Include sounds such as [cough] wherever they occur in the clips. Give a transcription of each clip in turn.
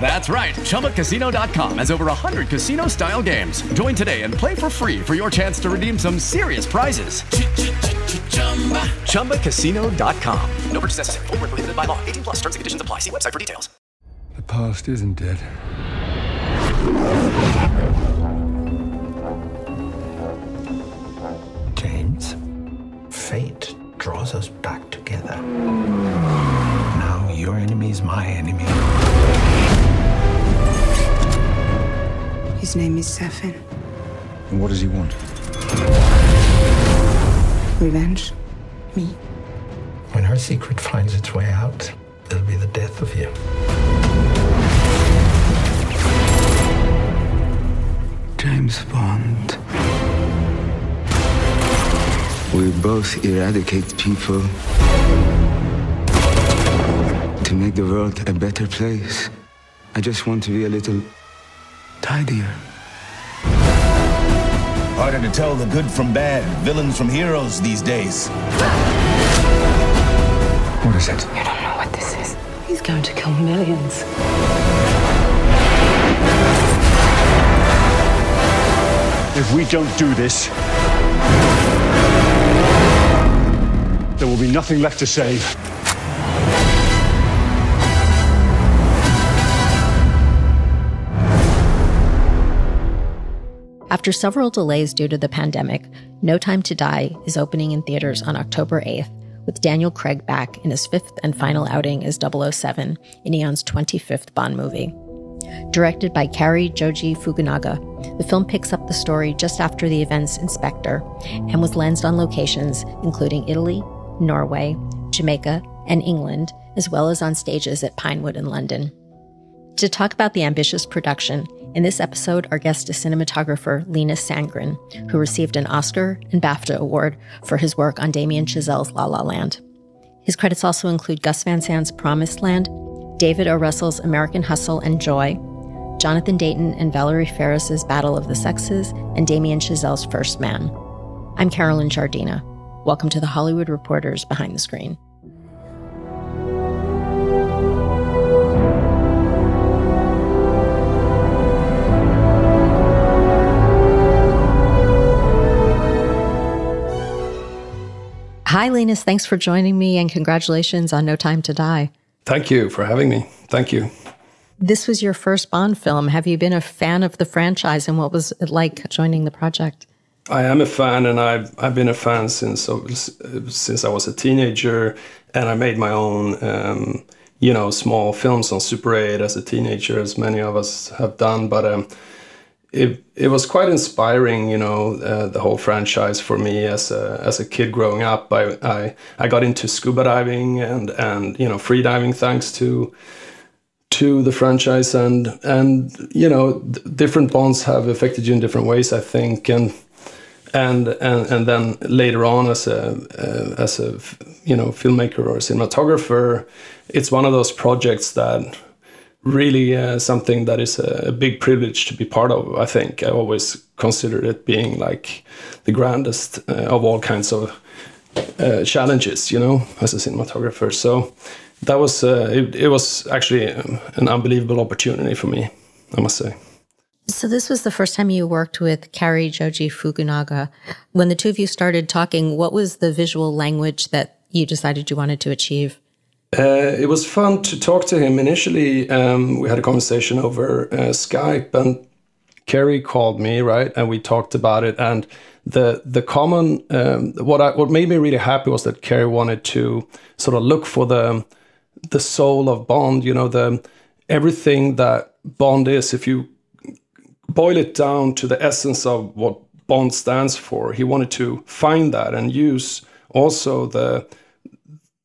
That's right. ChumbaCasino.com has over 100 casino style games. Join today and play for free for your chance to redeem some serious prizes. ChumbaCasino.com. No purchase necessary. Void were prohibited by law. 18 plus. Terms and conditions apply. See website for details. The past isn't dead. James, fate draws us back together. Now your enemy is my enemy. His name is Safin. And what does he want? Revenge. Me. When her secret finds its way out, it'll be the death of you. James Bond. We both eradicate people to make the world a better place. I just want to be a little tidier. Harder to tell the good from bad, villains from heroes these days. What is it? You don't know what this is. He's going to kill millions. If we don't do this, there will be nothing left to save. After several delays due to the pandemic, No Time to Die is opening in theaters on October 8th, with Daniel Craig back in his fifth and final outing as 007 in Eon's 25th Bond movie. Directed by Cary Joji Fukunaga, the film picks up the story just after the events in Spectre and was lensed on locations including Italy, Norway, Jamaica, and England, as well as on stages at Pinewood in London. To talk about the ambitious production, in this episode, our guest is cinematographer Linus Sandgren, who received an Oscar and BAFTA award for his work on Damien Chazelle's La La Land. His credits also include Gus Van Sant's Promised Land, David O. Russell's American Hustle and Joy, Jonathan Dayton and Valerie Faris's Battle of the Sexes, and Damien Chazelle's First Man. I'm Carolyn Giardina. Welcome to the Hollywood Reporters Behind the Screen. Hi, Linus. Thanks for joining me and congratulations on No Time to Die. Thank you for having me. Thank you. This was your first Bond film. Have you been a fan of the franchise and what was it like joining the project? I am a fan, and I've I've been a fan since since I was a teenager, and I made my own, um, you know, small films on Super 8 as a teenager, as many of us have done. But um, it it was quite inspiring, you know, uh, the whole franchise for me as a as a kid growing up. I I, I got into scuba diving and and you know free diving thanks to to the franchise and and you know different bonds have affected you in different ways I think and and and and then later on as a uh, as a you know filmmaker or cinematographer it's one of those projects that really uh, something that is a, big privilege to be part of I think I always consider it being like the grandest uh, of all kinds of uh, challenges you know as a cinematographer so that was uh, it, it, was actually um, an unbelievable opportunity for me i must say so this was the first time you worked with Cary Joji Fukunaga. When the two of you started talking, what was the visual language that you decided you wanted to achieve? Uh, it was fun to talk to him. Initially, um, we had a conversation over uh, Skype, and Cary called me, right, and we talked about it. And the the common um, what I, what made me really happy was that Cary wanted to sort of look for the the soul of Bond. You know, the everything that Bond is. If you boil it down to the essence of what Bond stands for, he wanted to find that and use also the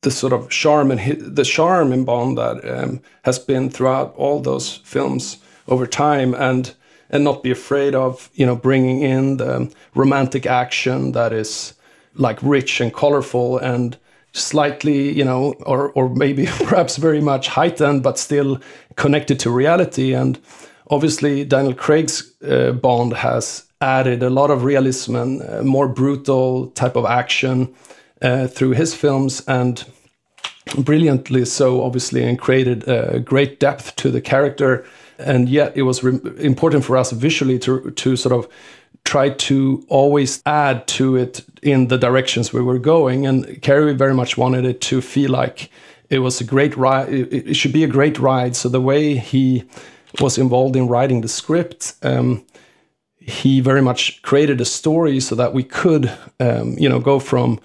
the sort of charm and the charm in Bond that um, has been throughout all those films over time, and and not be afraid of you know bringing in the romantic action that is like rich and colorful and slightly you know or or maybe [laughs] perhaps very much heightened but still connected to reality. And obviously Daniel Craig's uh, Bond has added a lot of realism and uh, more brutal type of action uh, through his films and brilliantly so obviously and created uh, great depth to the character. And yet it was re- important for us visually to to sort of try to always add to it in the directions we were going. And Cary very much wanted it to feel like it was a great ride it, it should be a great ride. So the way he was involved in writing the script um, he very much created a story so that we could um, you know go from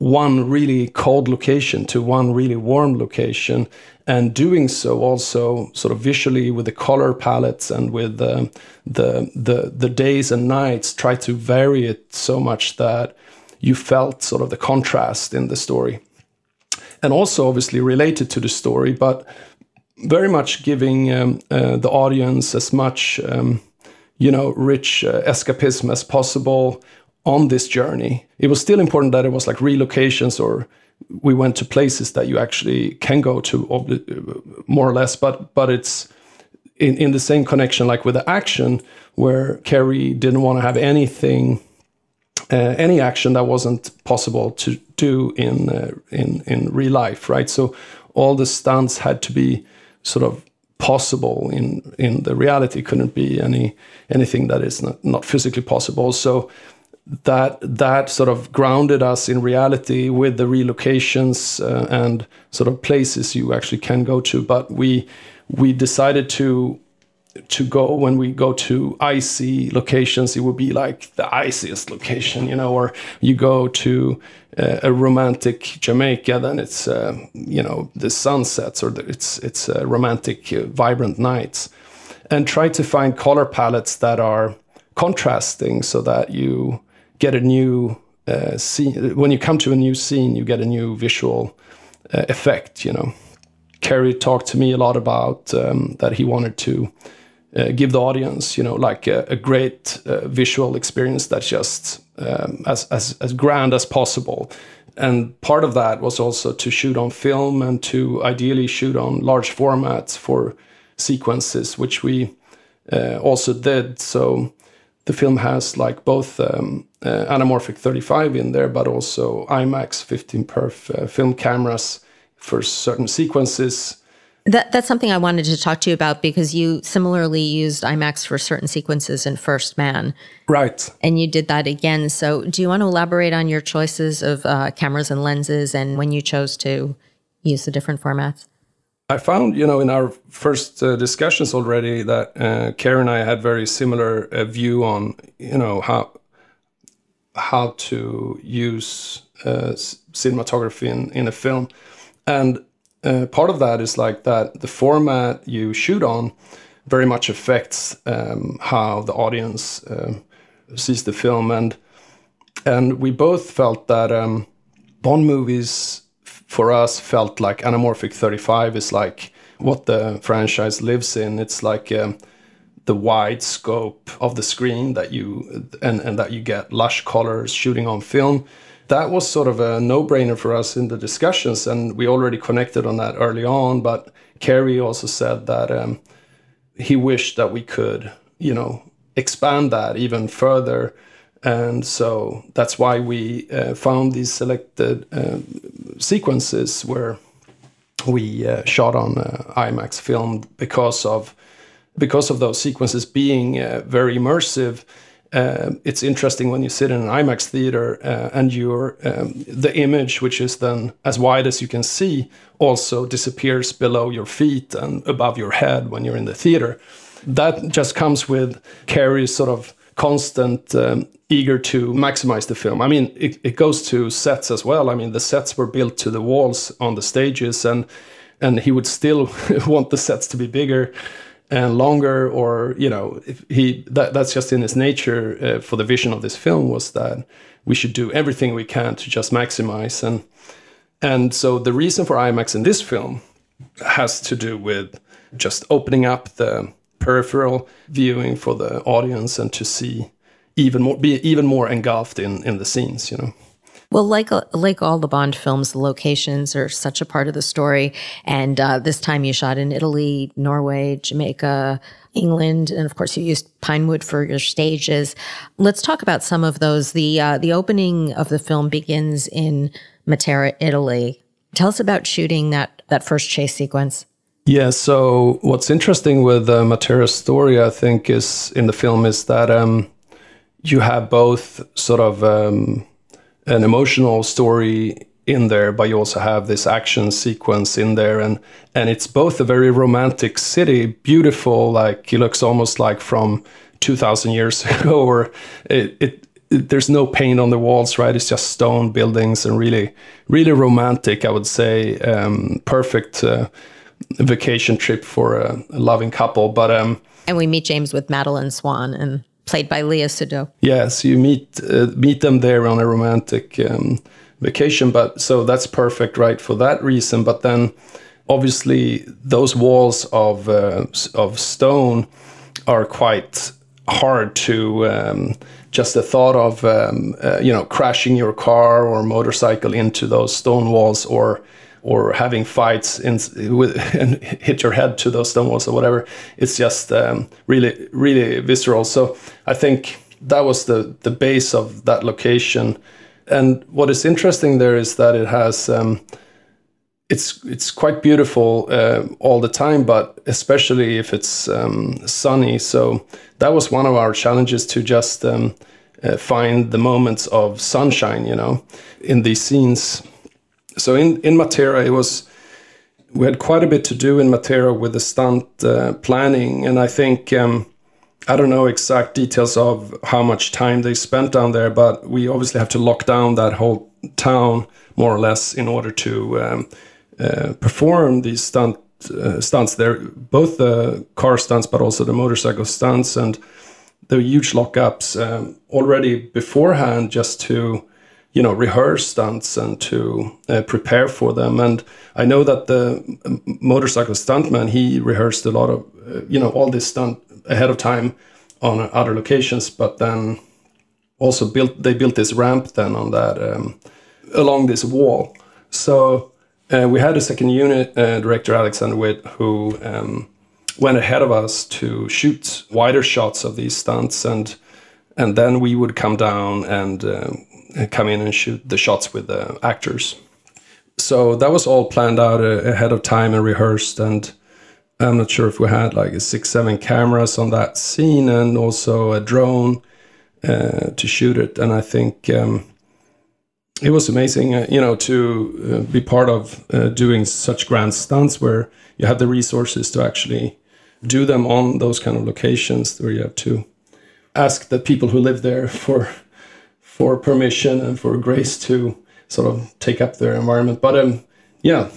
one really cold location to one really warm location and doing so also sort of visually with the color palettes and with um, the the the days and nights try to vary it so much that you felt sort of the contrast in the story. And also obviously related to the story but very much giving um, uh, the audience as much um, you know rich uh, escapism as possible on this journey. It was still important that it was like relocations or we went to places that you actually can go to more or less, but but it's in, in the same connection like with the action where Cary didn't want to have anything uh, any action that wasn't possible to do in uh, in in real life, right? So all the stunts had to be sort of possible in in the reality. Couldn't be any anything that is not, not physically possible. So that that sort of grounded us in reality with the relocations uh, and sort of places you actually can go to. But we we decided to to go when we go to icy locations it would be like the iciest location you know or you go to uh, a romantic jamaica then it's uh, you know the sunsets or the, it's it's uh, romantic uh, vibrant nights and try to find color palettes that are contrasting so that you get a new uh, scene when you come to a new scene you get a new visual uh, effect you know Cary talked to me a lot about um, that he wanted to uh, give the audience, you know, like a, a great uh, visual experience that's just um, as, as as grand as possible. And part of that was also to shoot on film and to ideally shoot on large formats for sequences, which we uh, also did. So the film has like both um, uh, anamorphic 35 in there, but also IMAX 15 perf uh, film cameras for certain sequences that, that's something I wanted to talk to you about because you similarly used IMAX for certain sequences in First Man. Right. And you did that again. So, do you want to elaborate on your choices of uh, cameras and lenses and when you chose to use the different formats? I found, you know, in our first uh, discussions already that uh, Karen and I had very similar uh, view on, you know, how how to use uh, cinematography in, in a film. And uh, part of that is like that the format you shoot on very much affects um, how the audience uh, sees the film and and we both felt that um, Bond movies for us felt like anamorphic 35 is like what the franchise lives in it's like um, the wide scope of the screen that you and, and that you get lush colors shooting on film that was sort of a no-brainer for us in the discussions, and we already connected on that early on. But Cary also said that um, he wished that we could, you know, expand that even further, and so that's why we uh, found these selected uh, sequences where we uh, shot on uh, IMAX film because of because of those sequences being very immersive uh, it's interesting when you sit in an IMAX theater uh, and your um, the image, which is then as wide as you can see, also disappears below your feet and above your head when you're in the theater. That just comes with Cary's sort of constant um, eager to maximize the film. I mean, it, it goes to sets as well. I mean, the sets were built to the walls on the stages and and he would still [laughs] want the sets to be bigger and longer or you know if he that, that's just in his nature uh, for the vision of this film was that we should do everything we can to just maximize and and so the reason for IMAX in this film has to do with just opening up the peripheral viewing for the audience and to see even more be even more engulfed in in the scenes you know well, like like all the Bond films, the locations are such a part of the story. And uh, this time, you shot in Italy, Norway, Jamaica, England, and of course, you used Pinewood for your stages. Let's talk about some of those. the uh, The opening of the film begins in Matera, Italy. Tell us about shooting that that first chase sequence. Yeah. So what's interesting with uh, Matera's story, I think, is in the film is that um, you have both sort of um, an emotional story in there, but you also have this action sequence in there, and and it's both a very romantic city, beautiful, like it looks almost like from two thousand years [laughs] ago, or it, it, there's no paint on the walls, right? It's just stone buildings and really, really romantic. I would say um, perfect uh, vacation trip for a, a loving couple, but um, and we meet James with Madeleine Swann and played by Léa Seydoux. Yes, you meet uh, meet them there on a romantic um, vacation, but so that's perfect, right, for that reason. But then, obviously, those walls of uh, of stone are quite hard to. Um, just the thought of um, uh, you know crashing your car or motorcycle into those stone walls or or having fights in, with, [laughs] and hit your head to those stone walls or whatever. It's just um, really, really visceral. So I think that was the the base of that location. And what is interesting there is that it has. Um, it's it's quite beautiful uh, all the time, but especially if it's um, sunny. So that was one of our challenges to just um, uh, find the moments of sunshine, you know, in these scenes so in in Matera, it was we had quite a bit to do in Matera with the stunt uh, planning, and I think um, I don't know exact details of how much time they spent down there, but we obviously have to lock down that whole town more or less in order to um, uh, perform these stunt uh, stunts. There, both the car stunts but also the motorcycle stunts, and the huge lockups um, already beforehand just to you know rehearse stunts and to uh, prepare for them. And i know that the um, motorcycle stuntman he rehearsed a lot of uh, you know all this stunt ahead of time on other locations but then also built they built this ramp then on that um, along this wall. So uh, we had a second unit uh, director alexander witt who um, went ahead of us to shoot wider shots of these stunts. And and then we would come down and uh, come in and shoot the shots with the actors. So that was all planned out uh, ahead of time and rehearsed. And I'm not sure if we had like six, seven cameras on that scene and also a drone uh, to shoot it. And I think um, it was amazing, uh, you know, to uh, be part of uh, doing such grand stunts where you have the resources to actually do them on those kind of locations where you have to ask the people who live there [laughs] for for permission and for grace to sort of take up their environment. But um, yeah.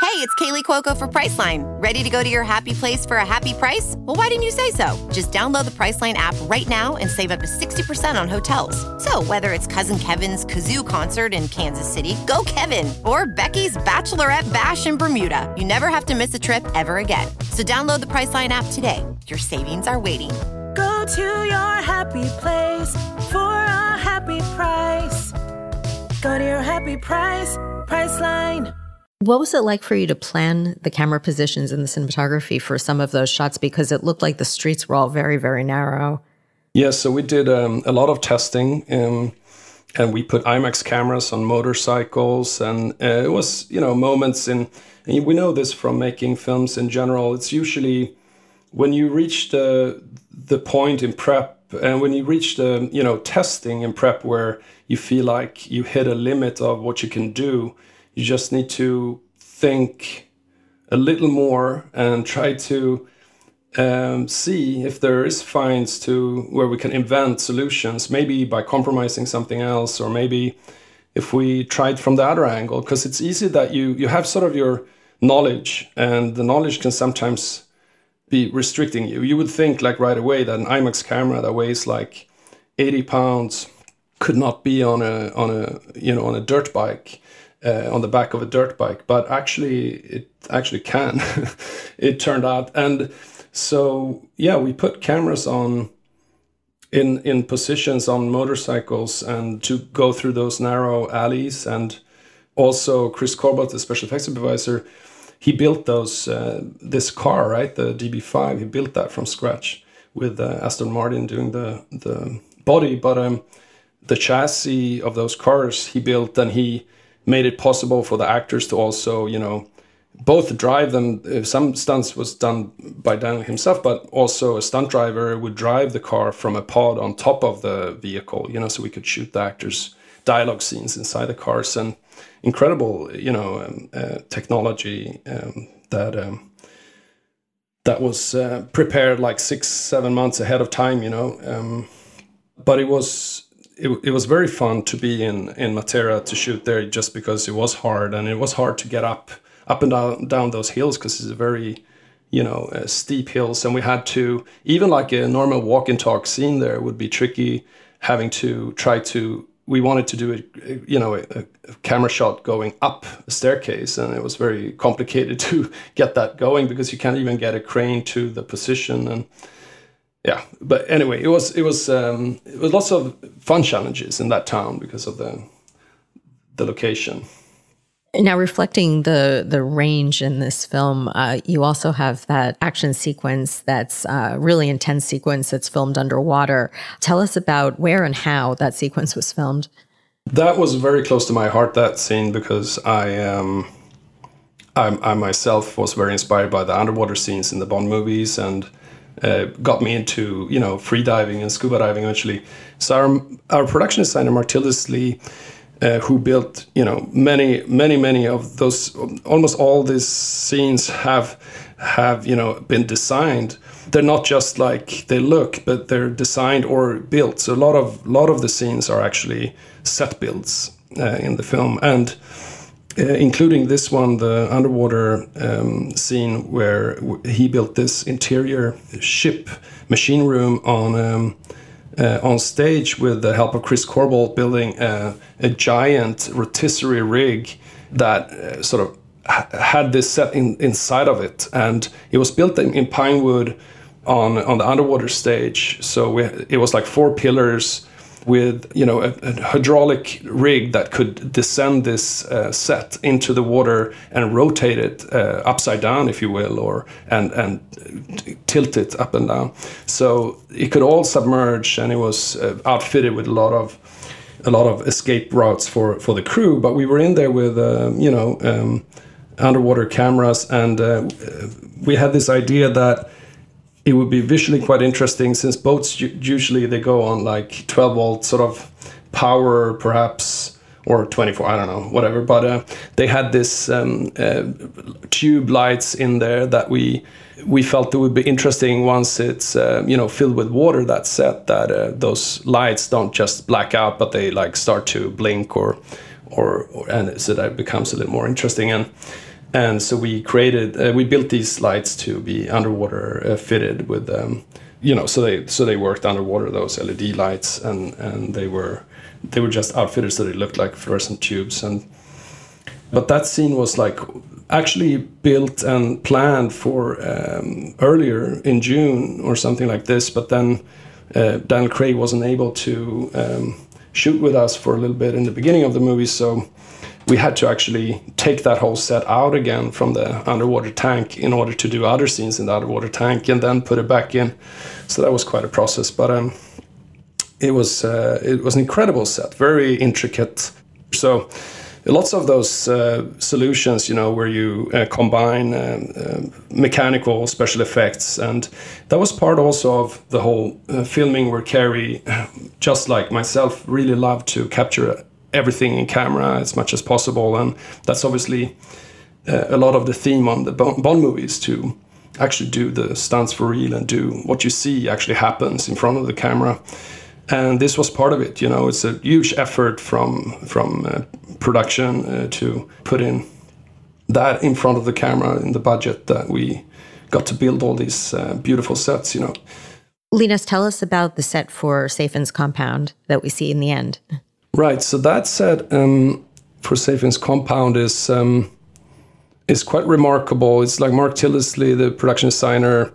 Hey, it's Kaley Cuoco for Priceline. Ready to go to your happy place for a happy price? Well, why didn't you say so? Just download the Priceline app right now and save up to 60% on hotels. So, whether it's Cousin Kevin's Kazoo concert in Kansas City, go Kevin, or Becky's Bachelorette Bash in Bermuda, you never have to miss a trip ever again. So, download the Priceline app today. Your savings are waiting Go to your happy place for a happy price. Go to your happy price, Priceline. What was it like for you to plan the camera positions and the cinematography for some of those shots? Because it looked like the streets were all very, very narrow. Yes, yeah, so we did um, a lot of testing. Um, and we put IMAX cameras on motorcycles, and uh, it was, you know, moments in. we know this from making films in general. It's usually when you reach the the point in prep and when you reach the you know testing in prep where you feel like you hit a limit of what you can do you just need to think a little more and try to um, see if there is finds to where we can invent solutions maybe by compromising something else or maybe if we tried from the other angle. Because it's easy that you you have sort of your knowledge and the knowledge can sometimes be restricting you. You would think like right away that an imax camera that weighs like 80 pounds could not be on a on a you know on a dirt bike uh, on the back of a dirt bike but actually it actually can. [laughs] It turned out. And so yeah we put cameras on in in positions on motorcycles and to go through those narrow alleys. And also Chris Corbould the special effects supervisor he built those uh, this car right? The db5 he built that from scratch with uh, aston martin doing the the body. But um the chassis of those cars he built and he made it possible for the actors to also you know both drive them. Uh, some stunts was done by Daniel himself, but also a stunt driver would drive the car from a pod on top of the vehicle, you know, so we could shoot the actors' dialogue scenes inside the cars. And incredible, you know, um, uh, technology um, that um, that was uh, prepared like six, seven months ahead of time, you know. Um, but it was it, it was very fun to be in in Matera to shoot there, just because it was hard and it was hard to get up up and down down those hills because it's a very you know uh, steep hills and we had to even like a normal walk and talk scene there would be tricky having to try to we wanted to do a you know a, a, camera shot going up a staircase and it was very complicated [laughs] to get that going because you can't even get a crane to the position and yeah. But anyway it was it was um, it was lots of fun challenges in that town because of the the location now, reflecting the the range in this film, uh, you also have that action sequence that's a uh, really intense sequence that's filmed underwater. Tell us about where and how that sequence was filmed. That was very close to my heart. That scene because I um, I, I myself was very inspired by the underwater scenes in the Bond movies and. Uh, got me into you know free diving and scuba diving eventually. So our, our production designer Mark Tildesley uh, who built you know many many many of those almost all these scenes have have you know been designed. They're not just like they look but they're designed or built. So a lot of lot of the scenes are actually set builds uh, in the film. And uh, including this one the underwater um, scene where he built this interior ship machine room on um, uh, on stage with the help of Chris Corbould building a, a giant rotisserie rig that uh, sort of had this set in, inside of it, and it was built in, in Pinewood on on the underwater stage. So we, it was like four pillars with you know a, a, hydraulic rig that could descend this uh, set into the water and rotate it uh, upside down, if you will, or and and tilt it up and down. So it could all submerge, and it was uh, outfitted with a lot of a lot of escape routes for for the crew. But we were in there with um, you know um, underwater cameras, and uh, we had this idea that it would be visually quite interesting since boats usually they go on like 12 volt sort of power perhaps or 24 i don't know whatever but uh, they had this um, uh, tube lights in there that we we felt it would be interesting once it's uh, you know filled with water that set that uh, those lights don't just black out but they like start to blink or or, or and so that it becomes a little more interesting. And and so we created uh, we built these lights to be underwater uh, fitted with um, you know so they so they worked underwater those LED lights and and they were they were just outfitted so they looked like fluorescent tubes. And but that scene was like actually built and planned for um, earlier in June or something like this but then uh, Daniel Craig wasn't able to um, shoot with us for a little bit in the beginning of the movie. So we had to actually take that whole set out again from the underwater tank in order to do other scenes in the underwater tank and then put it back in. So that was quite a process, but um, it was uh, it was an incredible set, very intricate. So lots of those uh, solutions, you know, where you uh, combine um, uh, mechanical special effects, and that was part also of the whole uh, filming where Cary, just like myself, really loved to capture everything in camera as much as possible, and that's obviously uh, a lot of the theme on the Bond movies to actually do the stunts for real and do what you see actually happens in front of the camera. and this was part of it. You know, it's a huge effort from from uh, production uh, to put in that in front of the camera in the budget that we got to build all these uh, beautiful sets. You know. Linus, tell us about the set for Safin's compound that we see in the end. Right. So that said, um, for Safin's compound is um, is quite remarkable. It's like Mark Tildesley, the production designer,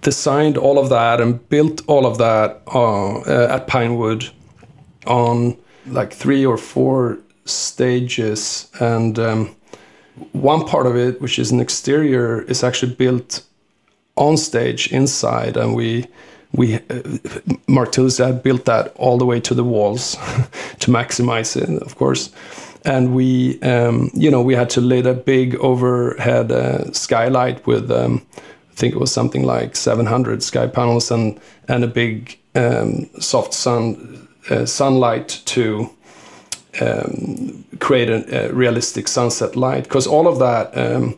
designed all of that and built all of that uh, uh, at Pinewood on like three or four stages, and um, one part of it, which is an exterior, is actually built on stage inside, and we we uh, Mark built that all the way to the walls [laughs] to maximize it, of course. And we um, you know we had to lit a big overhead uh, skylight with um, I think it was something like 700 sky panels and and a big um, soft sun uh, sunlight to um, create a, a, realistic sunset light. Because all of that um,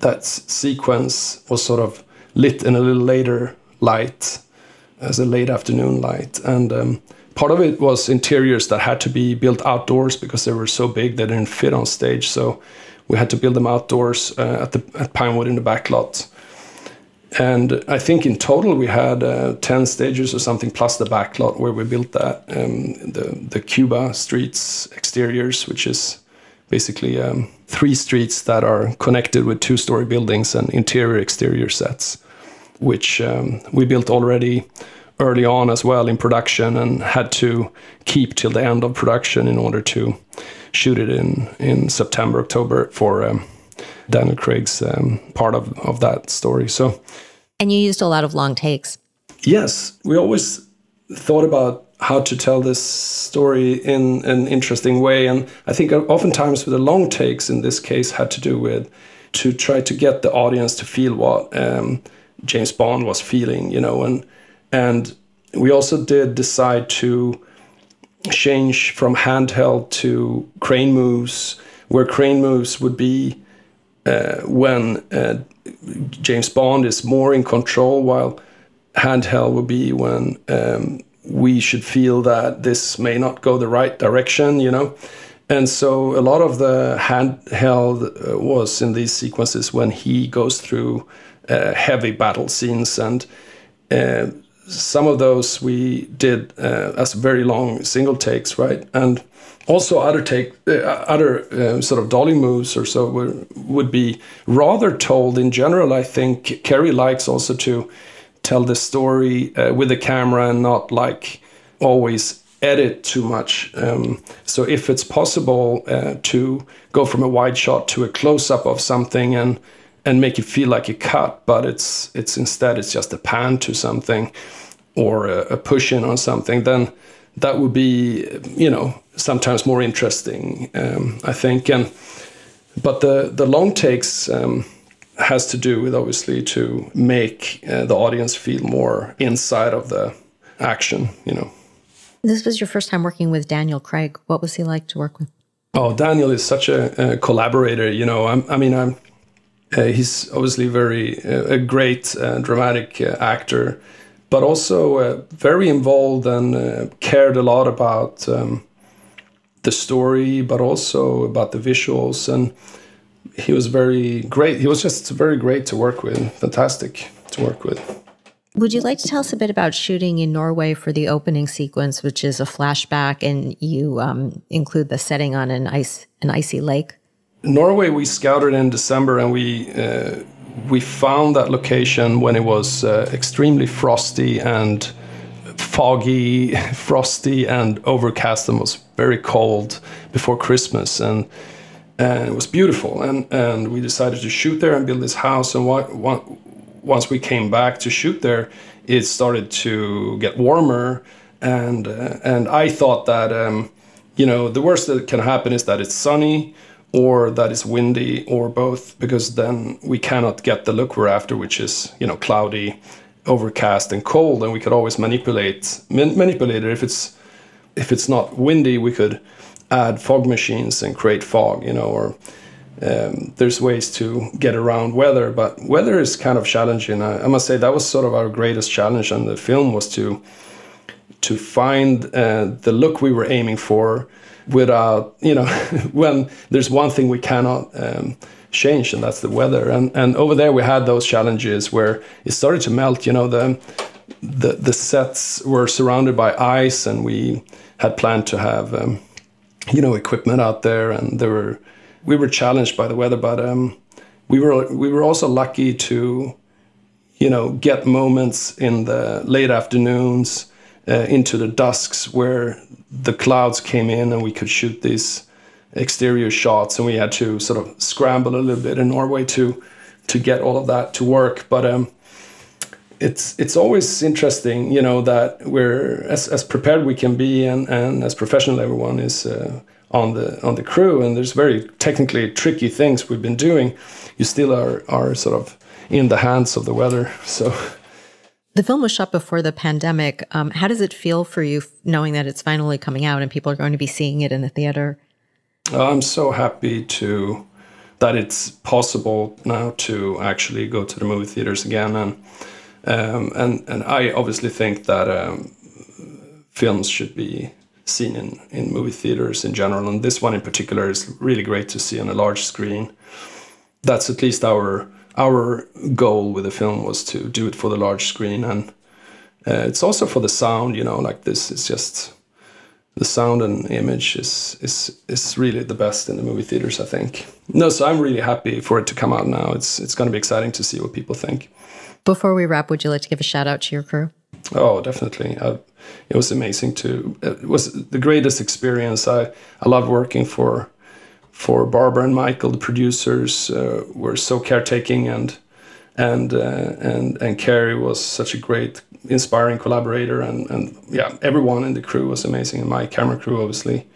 that sequence was sort of lit in a little later light as a late afternoon light and um, part of it was interiors that had to be built outdoors because they were so big they didn't fit on stage. So we had to build them outdoors uh, at the at Pinewood in the back lot. And I think in total we had uh, ten stages or something plus the back lot where we built that um, the the Cuba streets exteriors, which is basically um, three streets that are connected with two-story buildings and interior exterior sets, which um, we built already early on as well in production and had to keep till the end of production in order to shoot it in in September October for um, Daniel Craig's um, part of of that story. So, and you used a lot of long takes. Yes, we always thought about how to tell this story in an interesting way, and I think oftentimes with the long takes in this case had to do with to try to get the audience to feel what um, James Bond was feeling, you know, and and we also did decide to change from handheld to crane moves, where crane moves would be uh, when uh, James Bond is more in control, while handheld would be when um, we should feel that this may not go the right direction, you know. And so a lot of the handheld uh, was in these sequences when he goes through uh, heavy battle scenes and uh, some of those we did uh, as very long single takes, right? And also other take uh, other sort of dolly moves or so were, would be rather told in general. I think Cary likes also to tell the story with the camera and not like always edit too much. Um, so if it's possible uh, to go from a wide shot to a close up of something and and make it feel like a cut, but it's it's instead it's just a pan to something or a, a push in on something, then that would be you know sometimes more interesting, um, I think. And but the the long takes. Um, has to do with obviously to make uh, the audience feel more inside of the action, you know. This was your first time working with Daniel Craig. What was he like to work with? Oh, Daniel is such a, a collaborator. You know, I'm, i mean, I'm he's obviously very uh, a great uh, dramatic actor, but also very involved and cared a lot about um, the story, but also about the visuals. And he was very great. He was just very great to work with. Fantastic to work with. Would you like to tell us a bit about shooting in Norway for the opening sequence, which is a flashback, and you um, include the setting on an ice an icy lake? Norway, we scouted in December and we uh, we found that location when it was uh, extremely frosty and foggy, [laughs] frosty and overcast, and was very cold before Christmas, and and it was beautiful. And and we decided to shoot there and build this house. And what, what, once we came back to shoot there, it started to get warmer, and uh, and I thought that um, you know the worst that can happen is that it's sunny or that is windy or both because then we cannot get the look we're after which is you know cloudy overcast and cold and we could always manipulate man- manipulate it. If it's if it's not windy we could add fog machines and create fog you know or um, there's ways to get around weather but weather is kind of challenging. I, I must say that was sort of our greatest challenge on the film was to to find uh, the look we were aiming for without you know [laughs] when there's one thing we cannot um, change and that's the weather. And and over there we had those challenges where it started to melt you know the the, the sets were surrounded by ice and we had planned to have um, you know equipment out there and there were we were challenged by the weather but um, we were we were also lucky to you know get moments in the late afternoons uh, into the dusks where the clouds came in and we could shoot these exterior shots and we had to sort of scramble a little bit in Norway to to get all of that to work. But um, it's it's always interesting you know that we're as, as prepared we can be and, and as professional everyone is uh, on the on the crew and there's very technically tricky things we've been doing. You still are are sort of in the hands of the weather [laughs] so the film was shot before the pandemic. Um, how does it feel for you knowing that it's finally coming out and people are going to be seeing it in the theater? I'm so happy to that it's possible now to actually go to the movie theaters again, and um, and and I obviously think that um, films should be seen in in movie theaters in general, and this one in particular is really great to see on a large screen. That's at least our our goal with the film was to do it for the large screen and uh, it's also for the sound you know like this is just the sound and image is is is really the best in the movie theaters i think. No so i'm really happy for it to come out now. It's it's going to be exciting to see what people think. Before we wrap would you like to give a shout out to your crew? Oh definitely. Uh, it was amazing to it was the greatest experience. I i love working for for Barbara and Michael, the producers, uh, were so caretaking, and and uh, and and Cary was such a great, inspiring collaborator, and and yeah, everyone in the crew was amazing, and my camera crew obviously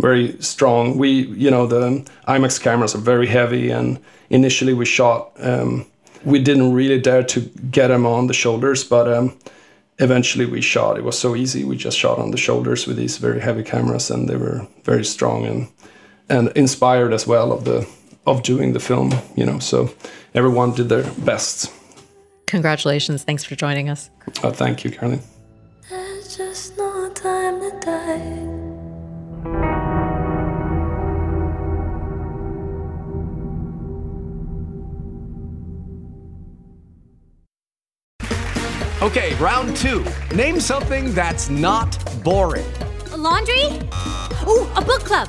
very strong. We, you know, the IMAX cameras are very heavy, and initially we shot. Um, we didn't really dare to get them on the shoulders, but um, eventually we shot. It was so easy. We just shot on the shoulders with these very heavy cameras, and they were very strong and and inspired as well of the of doing the film you know so everyone did their best congratulations thanks for joining us oh, thank you caroline There's just no time to die. Okay, round two. Name something that's not boring. A laundry? Ooh, a book club.